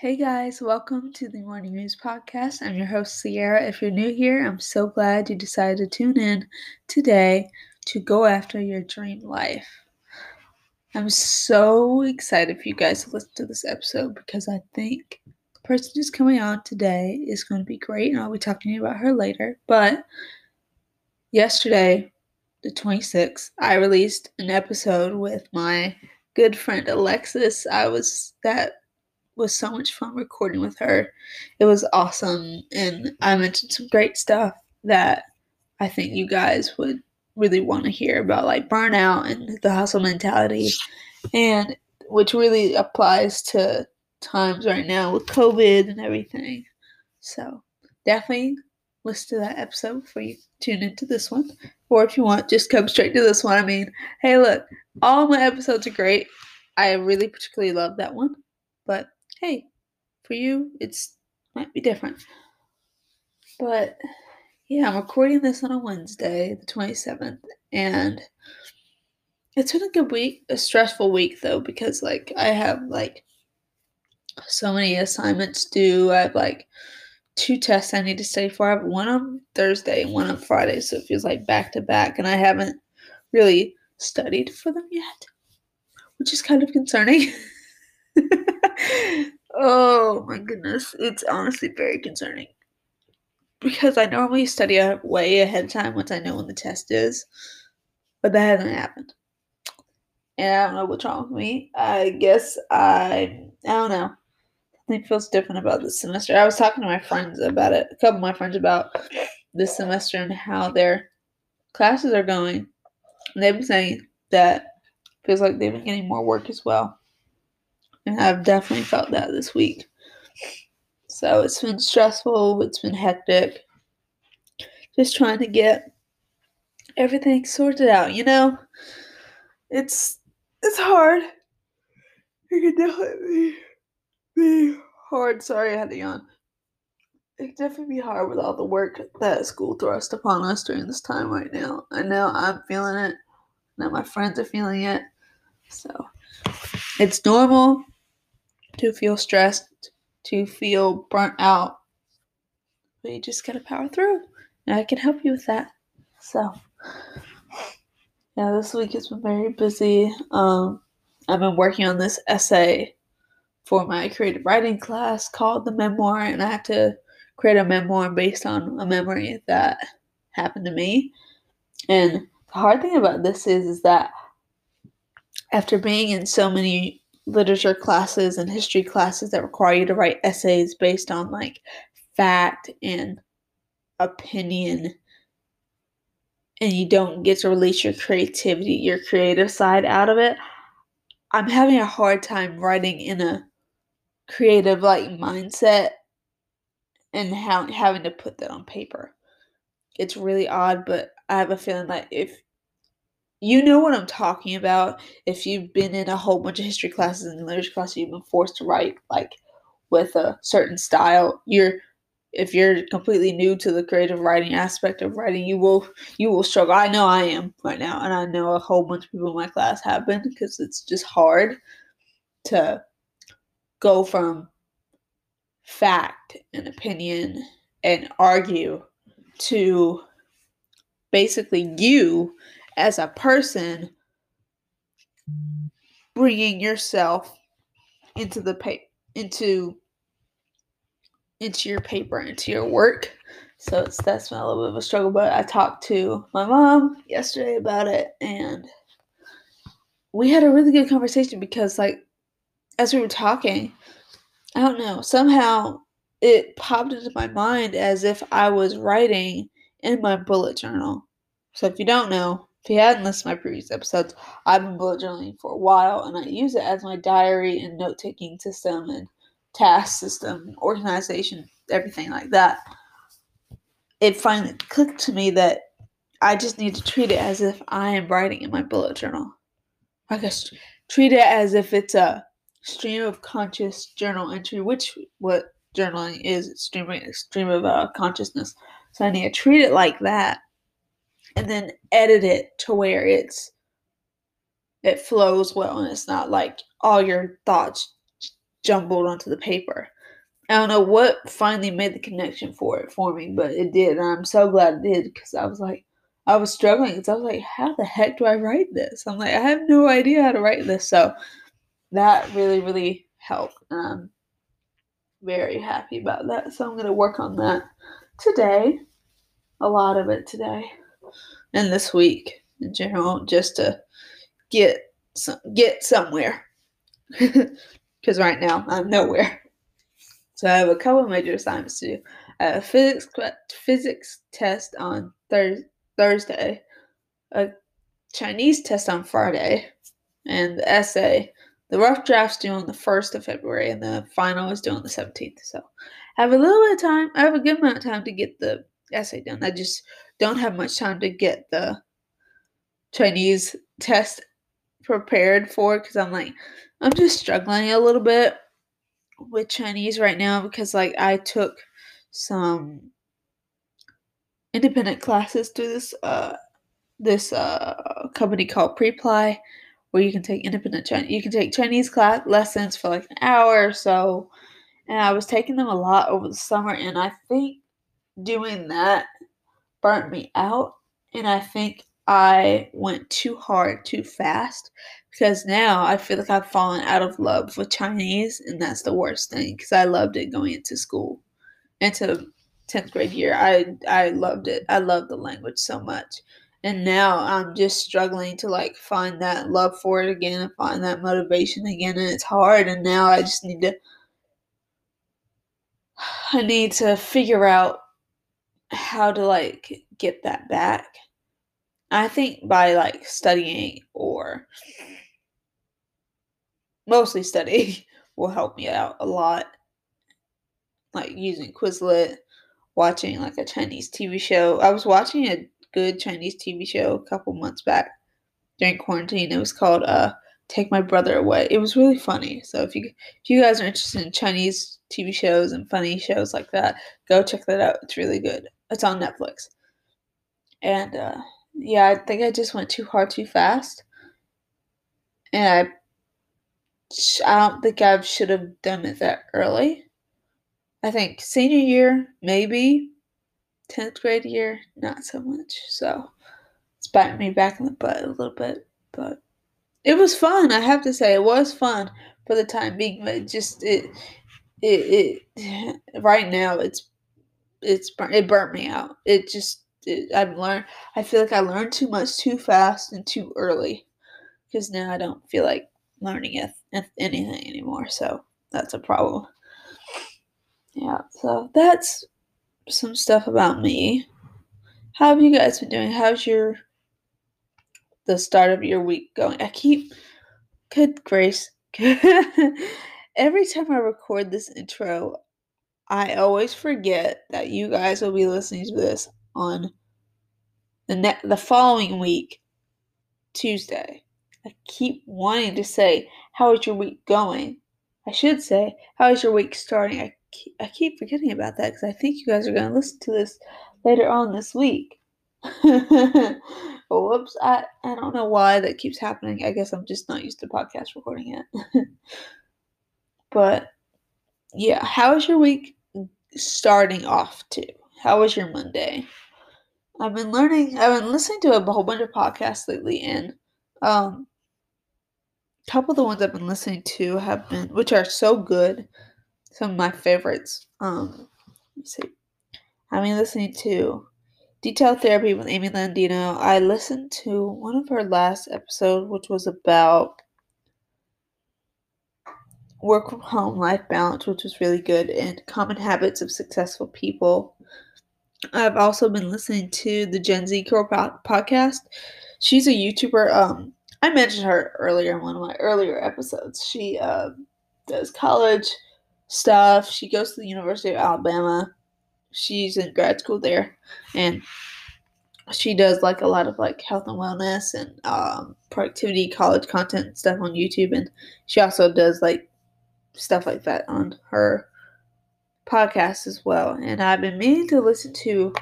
Hey guys, welcome to the Morning Muse Podcast. I'm your host, Sierra. If you're new here, I'm so glad you decided to tune in today to go after your dream life. I'm so excited for you guys to listen to this episode because I think the person who's coming on today is going to be great, and I'll be talking to you about her later. But yesterday, the 26th, I released an episode with my good friend Alexis. I was that was so much fun recording with her. It was awesome, and I mentioned some great stuff that I think you guys would really want to hear about, like burnout and the hustle mentality, and which really applies to times right now with COVID and everything. So definitely listen to that episode before you tune into this one. Or if you want, just come straight to this one. I mean, hey, look, all my episodes are great. I really particularly love that one. But hey, for you, it's might be different. But yeah, I'm recording this on a Wednesday, the 27th, and it's been a good week, a stressful week though, because like I have like so many assignments due. I have like two tests I need to study for. I have one on Thursday and one on Friday, so it feels like back to back, and I haven't really studied for them yet, which is kind of concerning. oh my goodness, it's honestly very concerning. Because I normally study way ahead of time once I know when the test is, but that hasn't happened. And I don't know what's wrong with me. I guess I, I don't know. Something feels different about this semester. I was talking to my friends about it, a couple of my friends about this semester and how their classes are going. And they've been saying that feels like they've been getting more work as well. And I've definitely felt that this week. So it's been stressful, it's been hectic. Just trying to get everything sorted out, you know? It's it's hard. It can definitely be hard. Sorry, I had to yawn. It can definitely be hard with all the work that school thrust upon us during this time right now. I know I'm feeling it. Now my friends are feeling it. So it's normal to feel stressed, to feel burnt out. But you just gotta power through. And I can help you with that. So yeah, this week has been very busy. Um, I've been working on this essay for my creative writing class called the memoir, and I have to create a memoir based on a memory that happened to me. And the hard thing about this is, is that after being in so many literature classes and history classes that require you to write essays based on like fact and opinion and you don't get to release your creativity, your creative side out of it, I'm having a hard time writing in a creative like mindset and having to put that on paper. It's really odd, but I have a feeling that if you know what I'm talking about. If you've been in a whole bunch of history classes and literature classes, you've been forced to write like with a certain style. You're if you're completely new to the creative writing aspect of writing, you will you will struggle. I know I am right now, and I know a whole bunch of people in my class have been because it's just hard to go from fact and opinion and argue to basically you as a person bringing yourself into the paper into into your paper into your work. So it's that's been a little bit of a struggle but i talked to my mom yesterday about it and we had a really good conversation because like as we were talking i don't know somehow it popped into my mind as if i was writing in my bullet journal. So if you don't know if you hadn't listened to my previous episodes, I've been bullet journaling for a while and I use it as my diary and note taking system and task system, organization, everything like that. It finally clicked to me that I just need to treat it as if I am writing in my bullet journal. I guess treat it as if it's a stream of conscious journal entry, which what journaling is, stream, stream of uh, consciousness. So I need to treat it like that and then edit it to where it's it flows well and it's not like all your thoughts jumbled onto the paper. I don't know what finally made the connection for it for me, but it did. And I'm so glad it did because I was like, I was struggling because I was like, how the heck do I write this? I'm like, I have no idea how to write this. So that really, really helped. I'm very happy about that. So I'm going to work on that today. A lot of it today and this week in general, just to get some, get somewhere. Because right now I'm nowhere. So I have a couple major assignments to do. A physics physics test on thir- Thursday, a Chinese test on Friday, and the essay. The rough draft's due on the first of February, and the final is due on the seventeenth. So I have a little bit of time. I have a good amount of time to get the essay done. I just don't have much time to get the Chinese test prepared for because I'm like I'm just struggling a little bit with Chinese right now because like I took some independent classes through this uh this uh company called Preply where you can take independent Chinese you can take Chinese class lessons for like an hour or so and I was taking them a lot over the summer and I think doing that burnt me out and I think I went too hard too fast because now I feel like I've fallen out of love with Chinese, and that's the worst thing because I loved it going into school, into tenth grade year. I I loved it. I loved the language so much, and now I'm just struggling to like find that love for it again and find that motivation again, and it's hard. And now I just need to. I need to figure out how to like get that back. I think by like studying or mostly studying will help me out a lot. Like using Quizlet, watching like a Chinese TV show. I was watching a good Chinese TV show a couple months back during quarantine. It was called uh Take My Brother Away. It was really funny. So if you if you guys are interested in Chinese TV shows and funny shows like that, go check that out. It's really good. It's on Netflix. And uh yeah, I think I just went too hard too fast. And I I don't think I should have done it that early. I think senior year, maybe. 10th grade year, not so much. So it's biting me back in the butt a little bit. But it was fun, I have to say. It was fun for the time being, but just, it, it, it, right now, it's, it's, it burnt me out. It just, it, I've learned, I feel like I learned too much too fast and too early. Because now I don't feel like learning anything anymore. So that's a problem. Yeah, so that's some stuff about me. How have you guys been doing? How's your the start of your week going? I keep good grace. Every time I record this intro, I always forget that you guys will be listening to this on the ne- the following week, Tuesday. I keep wanting to say, How is your week going? I should say, How is your week starting? I keep, I keep forgetting about that because I think you guys are going to listen to this later on this week. whoops, I, I don't know why that keeps happening. I guess I'm just not used to podcast recording yet. but yeah, how is your week starting off to? How was your Monday? I've been learning, I've been listening to a whole bunch of podcasts lately, and um, a couple of the ones I've been listening to have been, which are so good, some of my favorites. Um, let's see. I've been listening to Detail Therapy with Amy Landino. I listened to one of her last episodes, which was about work from home life balance, which was really good, and common habits of successful people. I've also been listening to the Gen Z Girl podcast. She's a YouTuber. Um, I mentioned her earlier in one of my earlier episodes. She uh, does college stuff. She goes to the University of Alabama. She's in grad school there, and she does like a lot of like health and wellness and um, productivity college content stuff on YouTube, and she also does like stuff like that on her podcast as well. And I've been meaning to listen to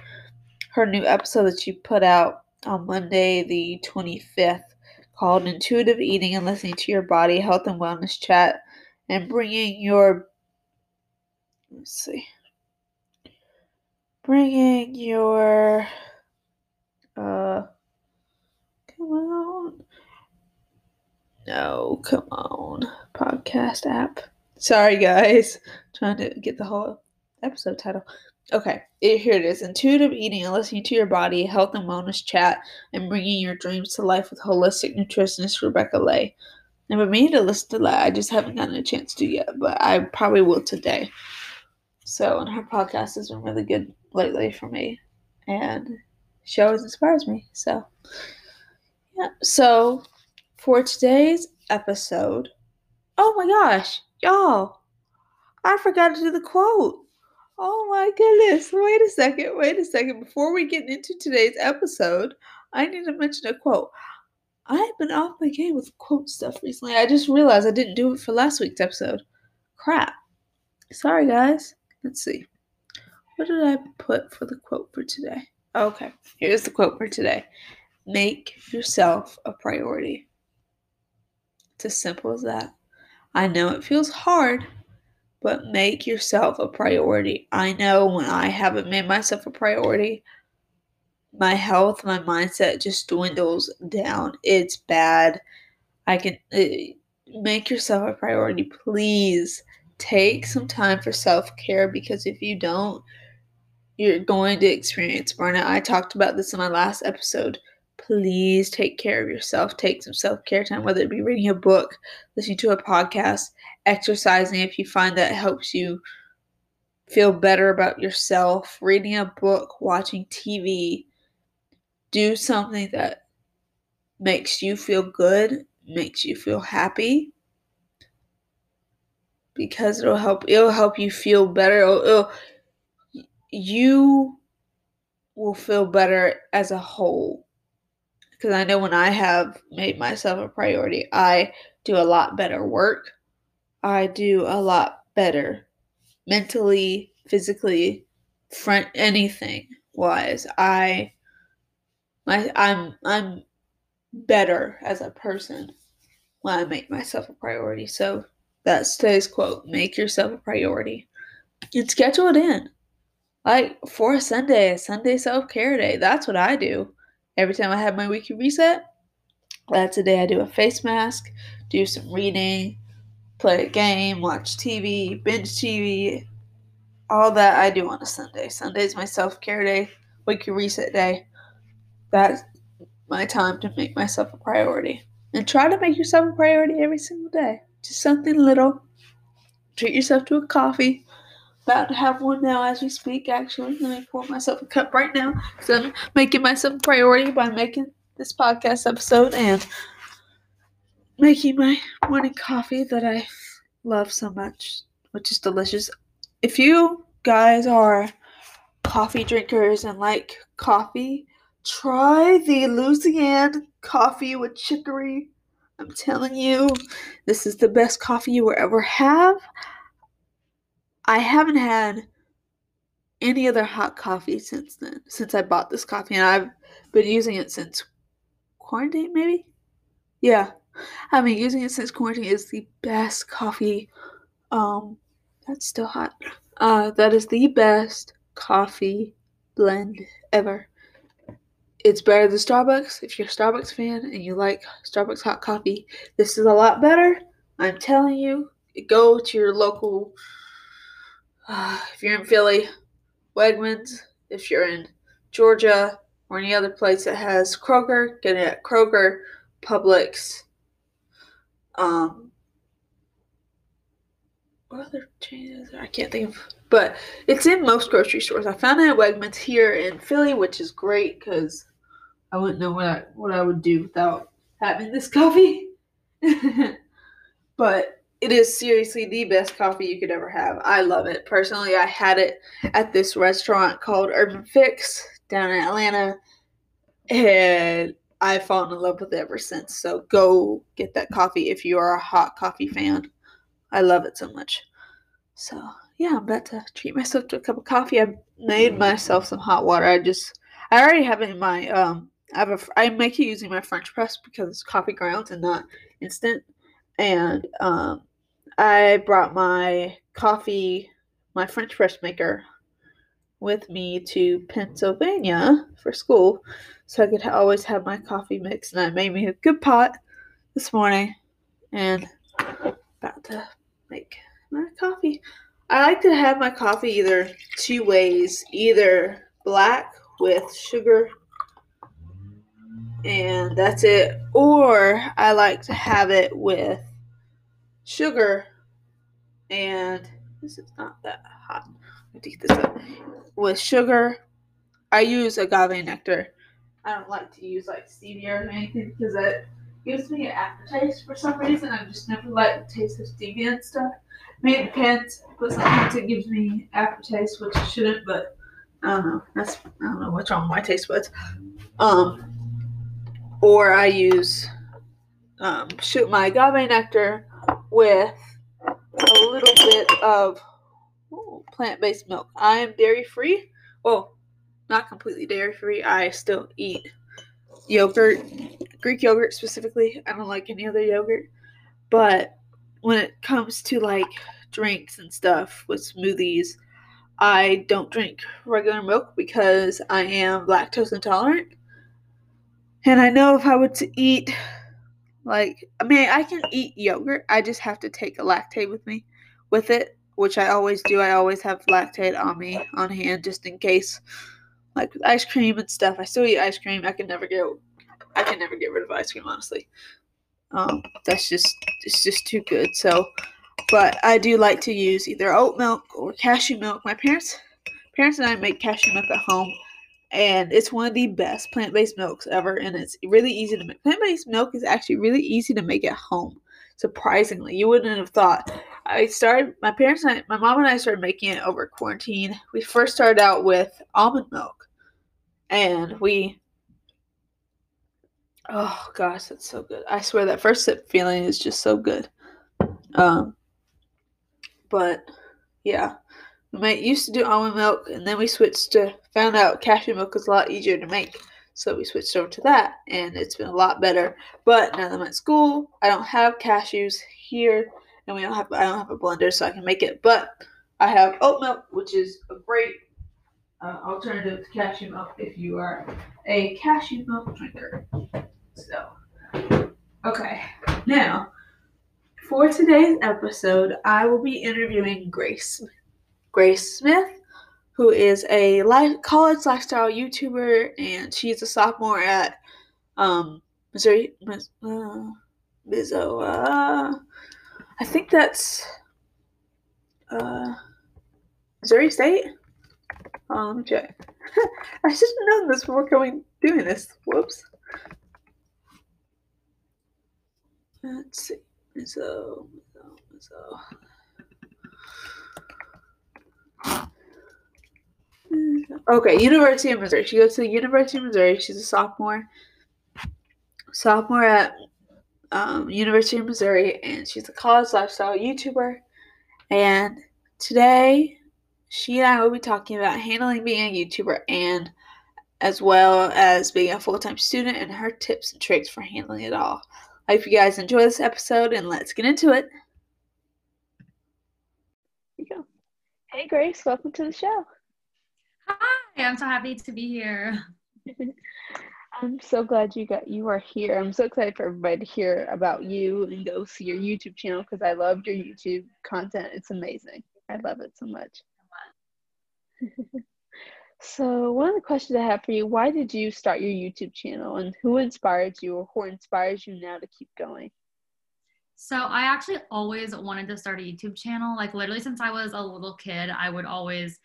her new episode that she put out on Monday, the 25th, called Intuitive Eating and Listening to Your Body Health and Wellness Chat. and bringing your let's see bringing your uh come on. No come on. Podcast app. Sorry guys. Trying to get the whole episode title. Okay here it is. Intuitive eating and listening to your body health and wellness chat and bringing your dreams to life with holistic nutritionist rebecca lay. I've been meaning to listen to that. I just haven't gotten a chance to yet, but I probably will today. So, and her podcast has been really good lately for me, and she always inspires me. So, yeah. So, for today's episode, oh my gosh, y'all, I forgot to do the quote. Oh my goodness. Wait a second. Wait a second. Before we get into today's episode, I need to mention a quote. I've been off my game with quote stuff recently. I just realized I didn't do it for last week's episode. Crap. Sorry, guys. Let's see. What did I put for the quote for today? Okay, here's the quote for today Make yourself a priority. It's as simple as that. I know it feels hard, but make yourself a priority. I know when I haven't made myself a priority, my health, my mindset just dwindles down. It's bad. I can uh, make yourself a priority. Please take some time for self care because if you don't, you're going to experience burnout. I talked about this in my last episode. Please take care of yourself. Take some self care time, whether it be reading a book, listening to a podcast, exercising if you find that helps you feel better about yourself, reading a book, watching TV, do something that makes you feel good, makes you feel happy because it'll help it'll help you feel better. It'll, it'll, you will feel better as a whole. Because I know when I have made myself a priority, I do a lot better work. I do a lot better mentally, physically, front anything wise. I my I'm I'm better as a person when I make myself a priority. So that's today's quote. Make yourself a priority. And schedule it in. Like for a Sunday, a Sunday self care day. That's what I do. Every time I have my weekly reset, that's a day I do a face mask, do some reading, play a game, watch TV, binge TV, all that I do on a Sunday. Sunday's my self care day, weekly reset day that's my time to make myself a priority. And try to make yourself a priority every single day. Something little. Treat yourself to a coffee. About to have one now as we speak, actually. Let me pour myself a cup right now. So I'm making myself a priority by making this podcast episode and making my morning coffee that I love so much, which is delicious. If you guys are coffee drinkers and like coffee, Try the Louisiana coffee with chicory. I'm telling you, this is the best coffee you will ever have. I haven't had any other hot coffee since then, since I bought this coffee, and I've been using it since quarantine, maybe? Yeah. I've been using it since quarantine. It's the best coffee. Um, that's still hot. Uh, that is the best coffee blend ever it's better than Starbucks. If you're a Starbucks fan and you like Starbucks hot coffee, this is a lot better. I'm telling you, go to your local. Uh, if you're in Philly, Wegmans. If you're in Georgia or any other place that has Kroger, get it at Kroger, Publix. Um, what other chains? I can't think of. But it's in most grocery stores. I found it at Wegmans here in Philly, which is great because I wouldn't know what I, what I would do without having this coffee. but it is seriously the best coffee you could ever have. I love it. Personally, I had it at this restaurant called Urban Fix down in Atlanta, and I've fallen in love with it ever since. So go get that coffee if you are a hot coffee fan. I love it so much. So yeah, I'm about to treat myself to a cup of coffee. I made myself some hot water. I just I already have it in my um I have a, I make it using my French press because it's coffee grounds and not instant. And um, I brought my coffee, my French press maker with me to Pennsylvania for school so I could always have my coffee mix. And I made me a good pot this morning and about to make my coffee. I like to have my coffee either two ways either black with sugar and that's it, or I like to have it with sugar and this is not that hot. Me this up. With sugar, I use agave nectar. I don't like to use like stevia or anything because it gives me an aftertaste for some reason. I've just never liked the taste of stevia and stuff. I mean, it depends, but sometimes it gives me aftertaste, which it shouldn't. But I don't know. That's I don't know what's wrong with my taste buds. Um, or I use um, shoot my agave nectar with a little bit of plant-based milk. I am dairy free. Well, not completely dairy free. I still eat yogurt, Greek yogurt specifically. I don't like any other yogurt. But when it comes to like drinks and stuff with smoothies, I don't drink regular milk because I am lactose intolerant. And I know if I were to eat like I mean I can eat yogurt, I just have to take a Lactaid with me with it, which I always do. I always have Lactaid on me on hand just in case. Like with ice cream and stuff. I still eat ice cream. I can never get I can never get rid of ice cream honestly. Um that's just it's just too good. So but I do like to use either oat milk or cashew milk. My parents parents and I make cashew milk at home and it's one of the best plant-based milks ever and it's really easy to make. Plant-based milk is actually really easy to make at home. Surprisingly, you wouldn't have thought. I started my parents and I, my mom and I started making it over quarantine. We first started out with almond milk and we Oh gosh, that's so good. I swear that first sip feeling is just so good. Um but yeah, we used to do almond milk, and then we switched to found out cashew milk is a lot easier to make, so we switched over to that, and it's been a lot better. But now that I'm at school, I don't have cashews here, and we don't have I don't have a blender, so I can make it. But I have oat milk, which is a great uh, alternative to cashew milk if you are a cashew milk drinker. So, okay, now for today's episode, I will be interviewing Grace. Grace Smith, who is a life, college lifestyle YouTuber, and she's a sophomore at um, Missouri. Uh, Mizzou, uh, I think that's uh, Missouri State. Oh, let me check. I should have known this before coming doing this. Whoops. Let's see. So, Okay, University of Missouri. She goes to the University of Missouri. She's a sophomore. Sophomore at um, University of Missouri, and she's a college lifestyle YouTuber. And today, she and I will be talking about handling being a YouTuber and as well as being a full time student and her tips and tricks for handling it all. I hope you guys enjoy this episode and let's get into it. Here you go. Hey, Grace, welcome to the show. Hi, I'm so happy to be here. I'm so glad you got you are here. I'm so excited for everybody to hear about you and go see your YouTube channel because I loved your YouTube content. It's amazing. I love it so much. So, one of the questions I have for you why did you start your YouTube channel and who inspired you or who inspires you now to keep going? So, I actually always wanted to start a YouTube channel. Like, literally, since I was a little kid, I would always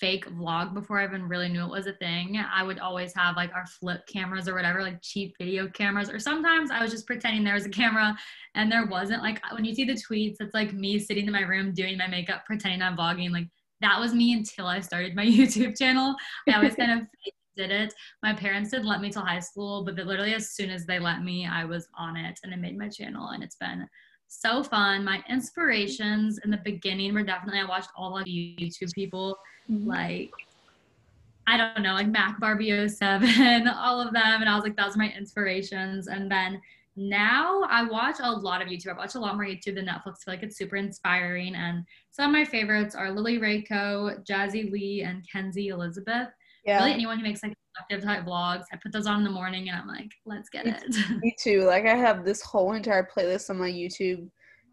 fake vlog before I even really knew it was a thing. I would always have like our flip cameras or whatever, like cheap video cameras, or sometimes I was just pretending there was a camera and there wasn't. Like, when you see the tweets, it's like me sitting in my room doing my makeup, pretending I'm vlogging. Like, that was me until I started my YouTube channel. I always kind of did it. My parents didn't let me till high school, but literally as soon as they let me, I was on it and I made my channel and it's been so fun. My inspirations in the beginning were definitely I watched all of YouTube people mm-hmm. like I don't know, like Mac Barbie 07, all of them. And I was like, those are my inspirations. And then now I watch a lot of YouTube. I watch a lot more YouTube than Netflix. I feel like it's super inspiring. And some of my favorites are Lily Rayco, Jazzy Lee, and Kenzie Elizabeth. Yeah. Really, anyone who makes like active type vlogs. I put those on in the morning and I'm like, let's get it. Me too. Like I have this whole entire playlist on my YouTube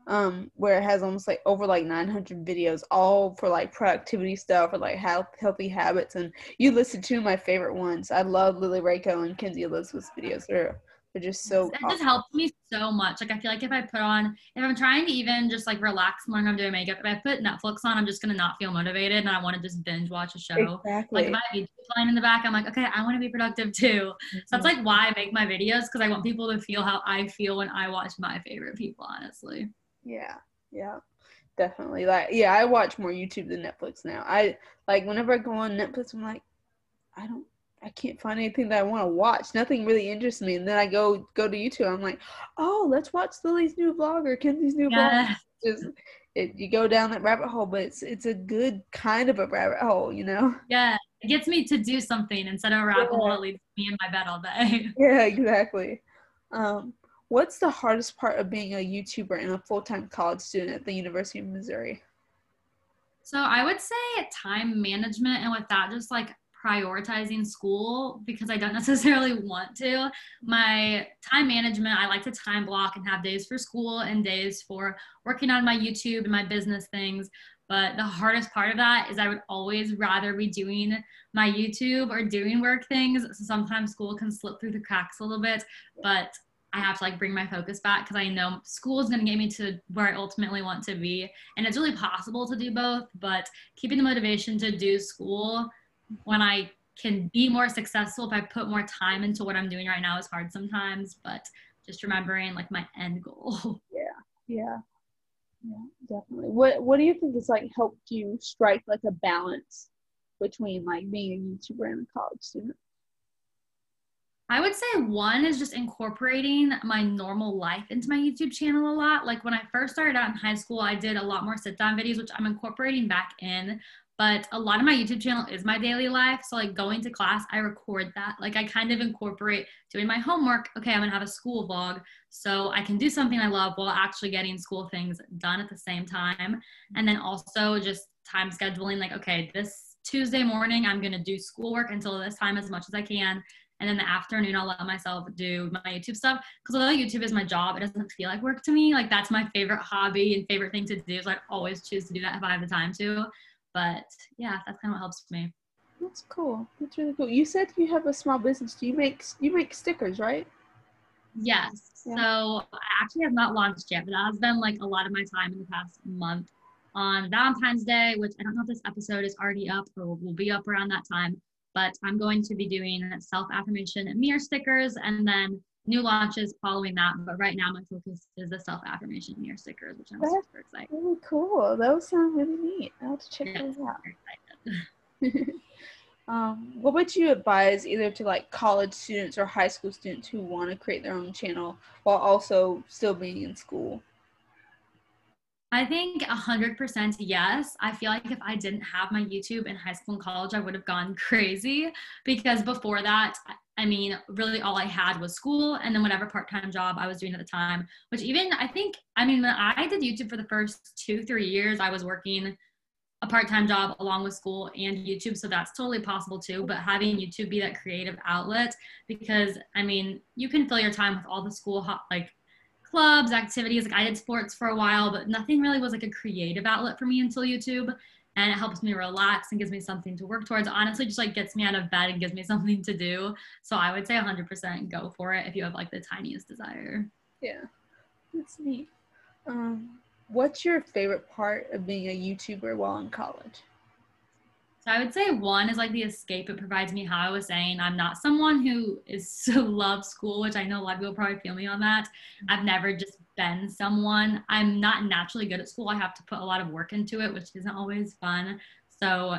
um where it has almost like over like 900 videos all for like productivity stuff or like health healthy habits and you listen to my favorite ones i love lily rayco and kenzie elizabeth's videos they're they're just so it awesome. just helps me so much like i feel like if i put on if i'm trying to even just like relax when i'm doing makeup if i put netflix on i'm just gonna not feel motivated and i want to just binge watch a show exactly. like if i have youtube playing in the back i'm like okay i want to be productive too mm-hmm. so that's like why i make my videos because i want people to feel how i feel when i watch my favorite people honestly yeah, yeah, definitely. Like, yeah, I watch more YouTube than Netflix now. I like whenever I go on Netflix, I'm like, I don't, I can't find anything that I want to watch. Nothing really interests me. And then I go go to YouTube. I'm like, oh, let's watch Lily's new vlog or Kenzie's new yeah. vlog. Just it, you go down that rabbit hole, but it's it's a good kind of a rabbit hole, you know. Yeah, it gets me to do something instead of a rabbit yeah. hole that leaves me in my bed all day. Yeah, exactly. Um, What's the hardest part of being a YouTuber and a full time college student at the University of Missouri? So I would say time management, and with that, just like prioritizing school because I don't necessarily want to. My time management, I like to time block and have days for school and days for working on my YouTube and my business things. But the hardest part of that is I would always rather be doing my YouTube or doing work things. So sometimes school can slip through the cracks a little bit, but I have to like bring my focus back because I know school is going to get me to where I ultimately want to be. And it's really possible to do both, but keeping the motivation to do school when I can be more successful if I put more time into what I'm doing right now is hard sometimes, but just remembering like my end goal. Yeah. Yeah. Yeah, definitely. What what do you think has like helped you strike like a balance between like being a YouTuber and a college student? I would say one is just incorporating my normal life into my YouTube channel a lot. Like when I first started out in high school, I did a lot more sit down videos, which I'm incorporating back in. But a lot of my YouTube channel is my daily life. So, like going to class, I record that. Like, I kind of incorporate doing my homework. Okay, I'm gonna have a school vlog. So, I can do something I love while actually getting school things done at the same time. And then also just time scheduling, like, okay, this Tuesday morning, I'm gonna do schoolwork until this time as much as I can and then the afternoon I'll let myself do my YouTube stuff because although YouTube is my job, it doesn't feel like work to me. Like that's my favorite hobby and favorite thing to do. So I always choose to do that if I have the time to. But yeah, that's kind of what helps me. That's cool. That's really cool. You said you have a small business. Do you make you make stickers, right? Yes. Yeah. So I actually have not launched yet, but that has been like a lot of my time in the past month. On Valentine's Day, which I don't know if this episode is already up or will be up around that time, but I'm going to be doing self affirmation mirror stickers and then new launches following that. But right now, my focus is the self affirmation mirror stickers, which I'm That's super excited. Really cool. Those sound really neat. I'll have to check yeah, those out. um, what would you advise either to like college students or high school students who want to create their own channel while also still being in school? I think 100% yes. I feel like if I didn't have my YouTube in high school and college, I would have gone crazy because before that, I mean, really all I had was school and then whatever part time job I was doing at the time, which even I think, I mean, when I did YouTube for the first two, three years, I was working a part time job along with school and YouTube. So that's totally possible too. But having YouTube be that creative outlet, because I mean, you can fill your time with all the school, like clubs, activities. Like I did sports for a while, but nothing really was like a creative outlet for me until YouTube. And it helps me relax and gives me something to work towards. Honestly, just like gets me out of bed and gives me something to do. So I would say 100% go for it if you have like the tiniest desire. Yeah, that's neat. Um, what's your favorite part of being a YouTuber while in college? So I would say one is like the escape it provides me. How I was saying, I'm not someone who is so loves school, which I know a lot of people probably feel me on that. I've never just been someone. I'm not naturally good at school. I have to put a lot of work into it, which isn't always fun. So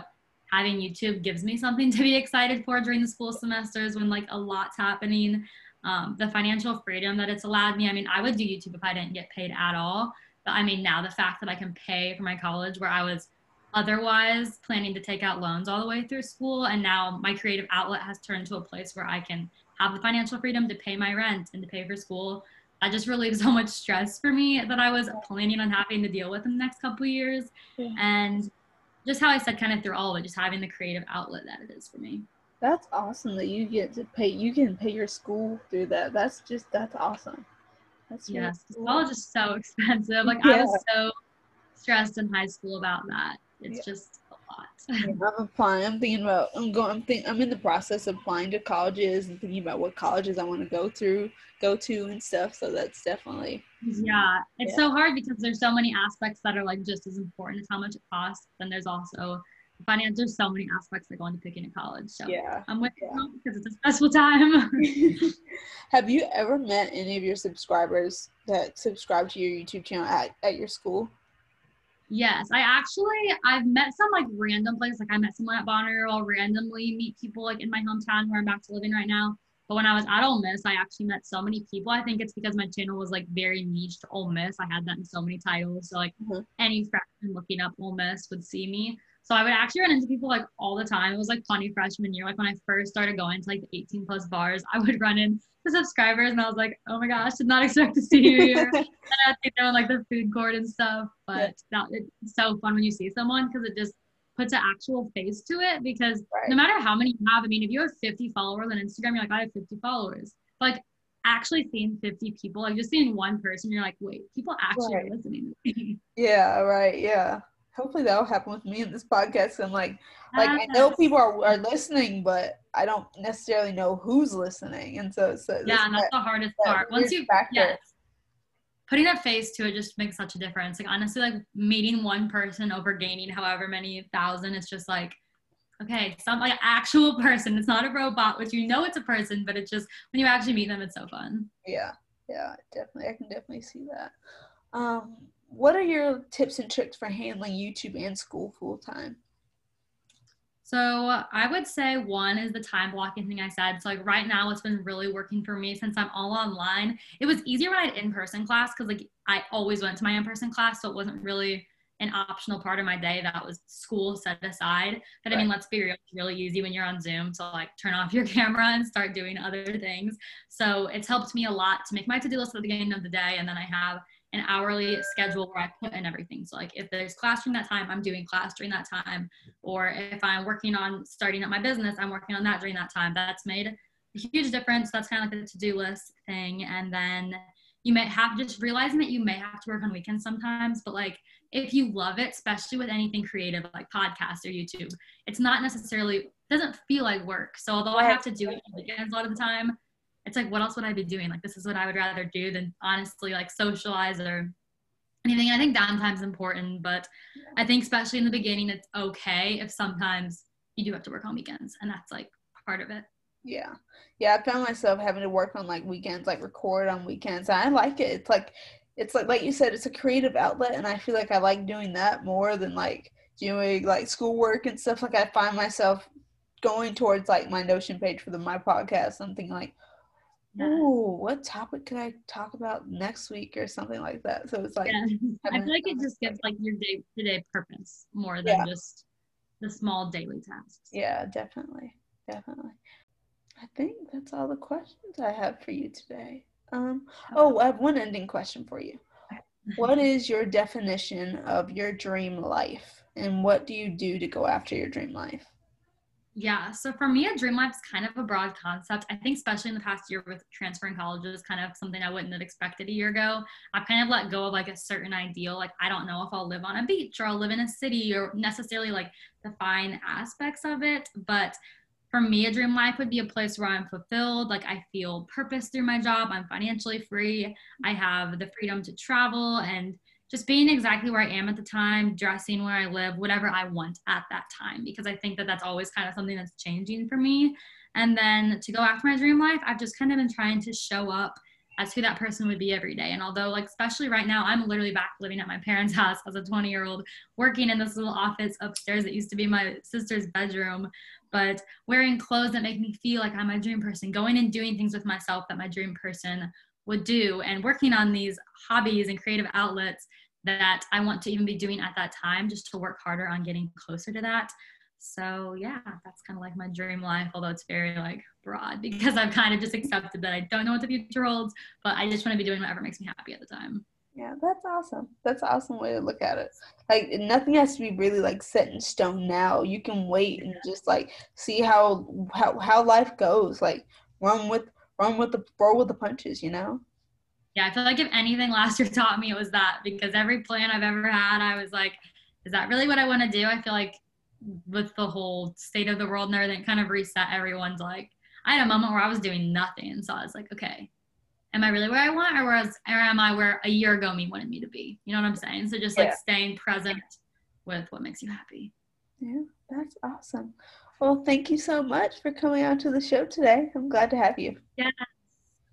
having YouTube gives me something to be excited for during the school semesters when like a lot's happening. Um, the financial freedom that it's allowed me. I mean, I would do YouTube if I didn't get paid at all. But I mean, now the fact that I can pay for my college where I was otherwise planning to take out loans all the way through school. And now my creative outlet has turned to a place where I can have the financial freedom to pay my rent and to pay for school. that just relieved so much stress for me that I was planning on having to deal with in the next couple years. Yeah. And just how I said kind of through all of it, just having the creative outlet that it is for me. That's awesome that you get to pay. You can pay your school through that. That's just that's awesome. That's really Yes, cool. college is so expensive. Like I was so stressed in high school about that. It's Yeah. just a lot. Yeah, I'm applying. I'm thinking about. I'm going. I'm think. I'm in the process of applying to colleges and thinking about what colleges I want to go through, go to, and stuff. So that's definitely. yeah, it's Yeah. so hard because there's so many aspects that are like just as important as how much it costs. Then there's also finance. There's so many aspects that go into picking a college. So Yeah. I'm with you because it's a stressful time. Have you ever met any of your subscribers that subscribe to your YouTube channel at, at your school? Yes, I actually I've met some like random places. Like I met someone at Bonner. I'll randomly meet people like in my hometown where I'm back to living right now. But when I was at Ole Miss, I actually met so many people. I think it's because my channel was like very niche to Ole Miss. I had that in so many titles. So like Mhm. any freshman looking up Ole Miss would see me. So I would actually run into people like all the time. It was like funny freshman year. Like when I first started going to like the 18 plus bars, I would run into subscribers and I was like, oh my gosh, did not expect to see you here. and I think they're in like the food court and stuff. But that it's so fun when you see someone because it just puts an actual face to it. Because Right. no matter how many you have, I mean, if you have 50 followers on Instagram, you're like, I have 50 followers. But, like actually seeing 50 people, like just seeing one person, you're like, wait, people actually Right. are listening to me. Yeah. Right. Yeah. Hopefully that'll happen with me in this podcast. I'm like, like I know people are, are listening, but I don't necessarily know who's listening, and so it's it's Yeah, and that's that- the hardest that part. Once you, factor. yes, putting a face to it just makes such a difference. Like honestly, like meeting one person over gaining however many thousand, it's just like, okay, some like actual person. It's not a robot, which you know it's a person, but it's just when you actually meet them, it's so fun. Yeah, yeah, definitely. I can definitely see that. Um, what are your tips and tricks for handling YouTube and school full time? So I would say one is the time blocking thing I said. So like right now, it's been really working for me since I'm all online. It was easier when I had in-person class because like I always went to my in-person class, so it wasn't really an optional part of my day that was school set aside. But I mean, let's be real, it's really easy when you're on Zoom to like turn off your camera and start doing other things. So it's helped me a lot to make my to-do list at the beginning of the day, and then I have an hourly schedule where I put in everything. So like if there's class during that time, I'm doing class during that time. Or if I'm working on starting up my business, I'm working on that during that time. That's made a huge difference. That's kind of like the to-do list thing. And then you may have just realizing that you may have to work on weekends sometimes, but like if you love it, especially with anything creative like podcasts or YouTube, it's not necessarily doesn't feel like work. So although I have to do it on weekends a lot of the time, it's like what else would I be doing? Like this is what I would rather do than honestly like socialize or anything. I think downtime's important, but I think especially in the beginning, it's okay if sometimes you do have to work on weekends, and that's like part of it. Yeah, yeah. I found myself having to work on like weekends, like record on weekends. And I like it. It's like, it's like like you said, it's a creative outlet, and I feel like I like doing that more than like doing like schoolwork and stuff. Like I find myself going towards like my Notion page for the my podcast. Thinking like, Oh, what topic could I talk about next week or something like that. So it's like, Yeah. I feel like it just gives like your day to day purpose more than Yeah. just the small daily tasks. yeah, definitely, definitely. I think that's all the questions I have for you today. Um, oh, I have one ending question for you. What is your definition of your dream life, and what do you do to go after your dream life? Yeah. So for me, a dream life is kind of a broad concept. I think, especially in the past year with transferring colleges, kind of something I wouldn't have expected a year ago. I've kind of let go of like a certain ideal. Like, I don't know if I'll live on a beach or I'll live in a city or necessarily like the fine aspects of it. But for me, a dream life would be a place where I'm fulfilled. Like, I feel purpose through my job. I'm financially free. I have the freedom to travel and just being exactly where I am at the time, dressing where I live, whatever I want at that time, because I think that that's always kind of something that's changing for me. And then to go after my dream life, I've just kind of been trying to show up as who that person would be every day. And although, like, especially right now, I'm literally back living at my parents' house as a 20 year old, working in this little office upstairs that used to be my sister's bedroom, but wearing clothes that make me feel like I'm my dream person, going and doing things with myself that my dream person would do, and working on these hobbies and creative outlets that I want to even be doing at that time just to work harder on getting closer to that. So yeah, that's kind of like my dream life, although it's very like broad because I've kind of just accepted that I don't know what the future holds, but I just want to be doing whatever makes me happy at the time. Yeah, that's awesome. That's an awesome way to look at it. Like nothing has to be really like set in stone now. You can wait and just like see how how how life goes. Like run with run with the roll with the punches, you know? Yeah, I feel like if anything last year taught me it was that because every plan I've ever had, I was like, is that really what I want to do? I feel like with the whole state of the world and everything, kind of reset everyone's like I had a moment where I was doing nothing so I was like, okay, am I really where I want or whereas or am I where a year ago me wanted me to be? You know what I'm saying? So just like yeah. staying present with what makes you happy. Yeah, that's awesome. Well, thank you so much for coming on to the show today. I'm glad to have you. Yeah.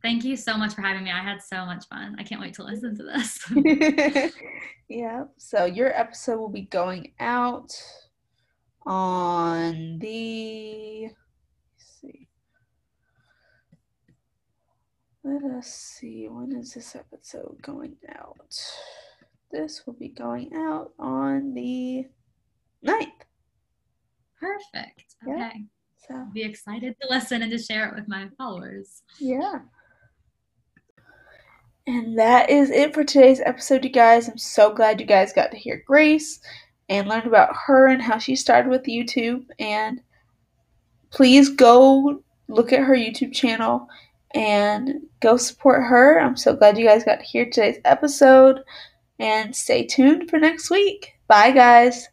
Thank you so much for having me. I had so much fun. I can't wait to listen to this. yeah. So your episode will be going out on the Let us see, when is this episode going out? This will be going out on the 9th. Perfect. Okay. Yeah, so be excited to listen and to share it with my followers. Yeah. And that is it for today's episode, you guys. I'm so glad you guys got to hear Grace and learn about her and how she started with YouTube. And please go look at her YouTube channel and go support her. I'm so glad you guys got to hear today's episode and stay tuned for next week. Bye, guys.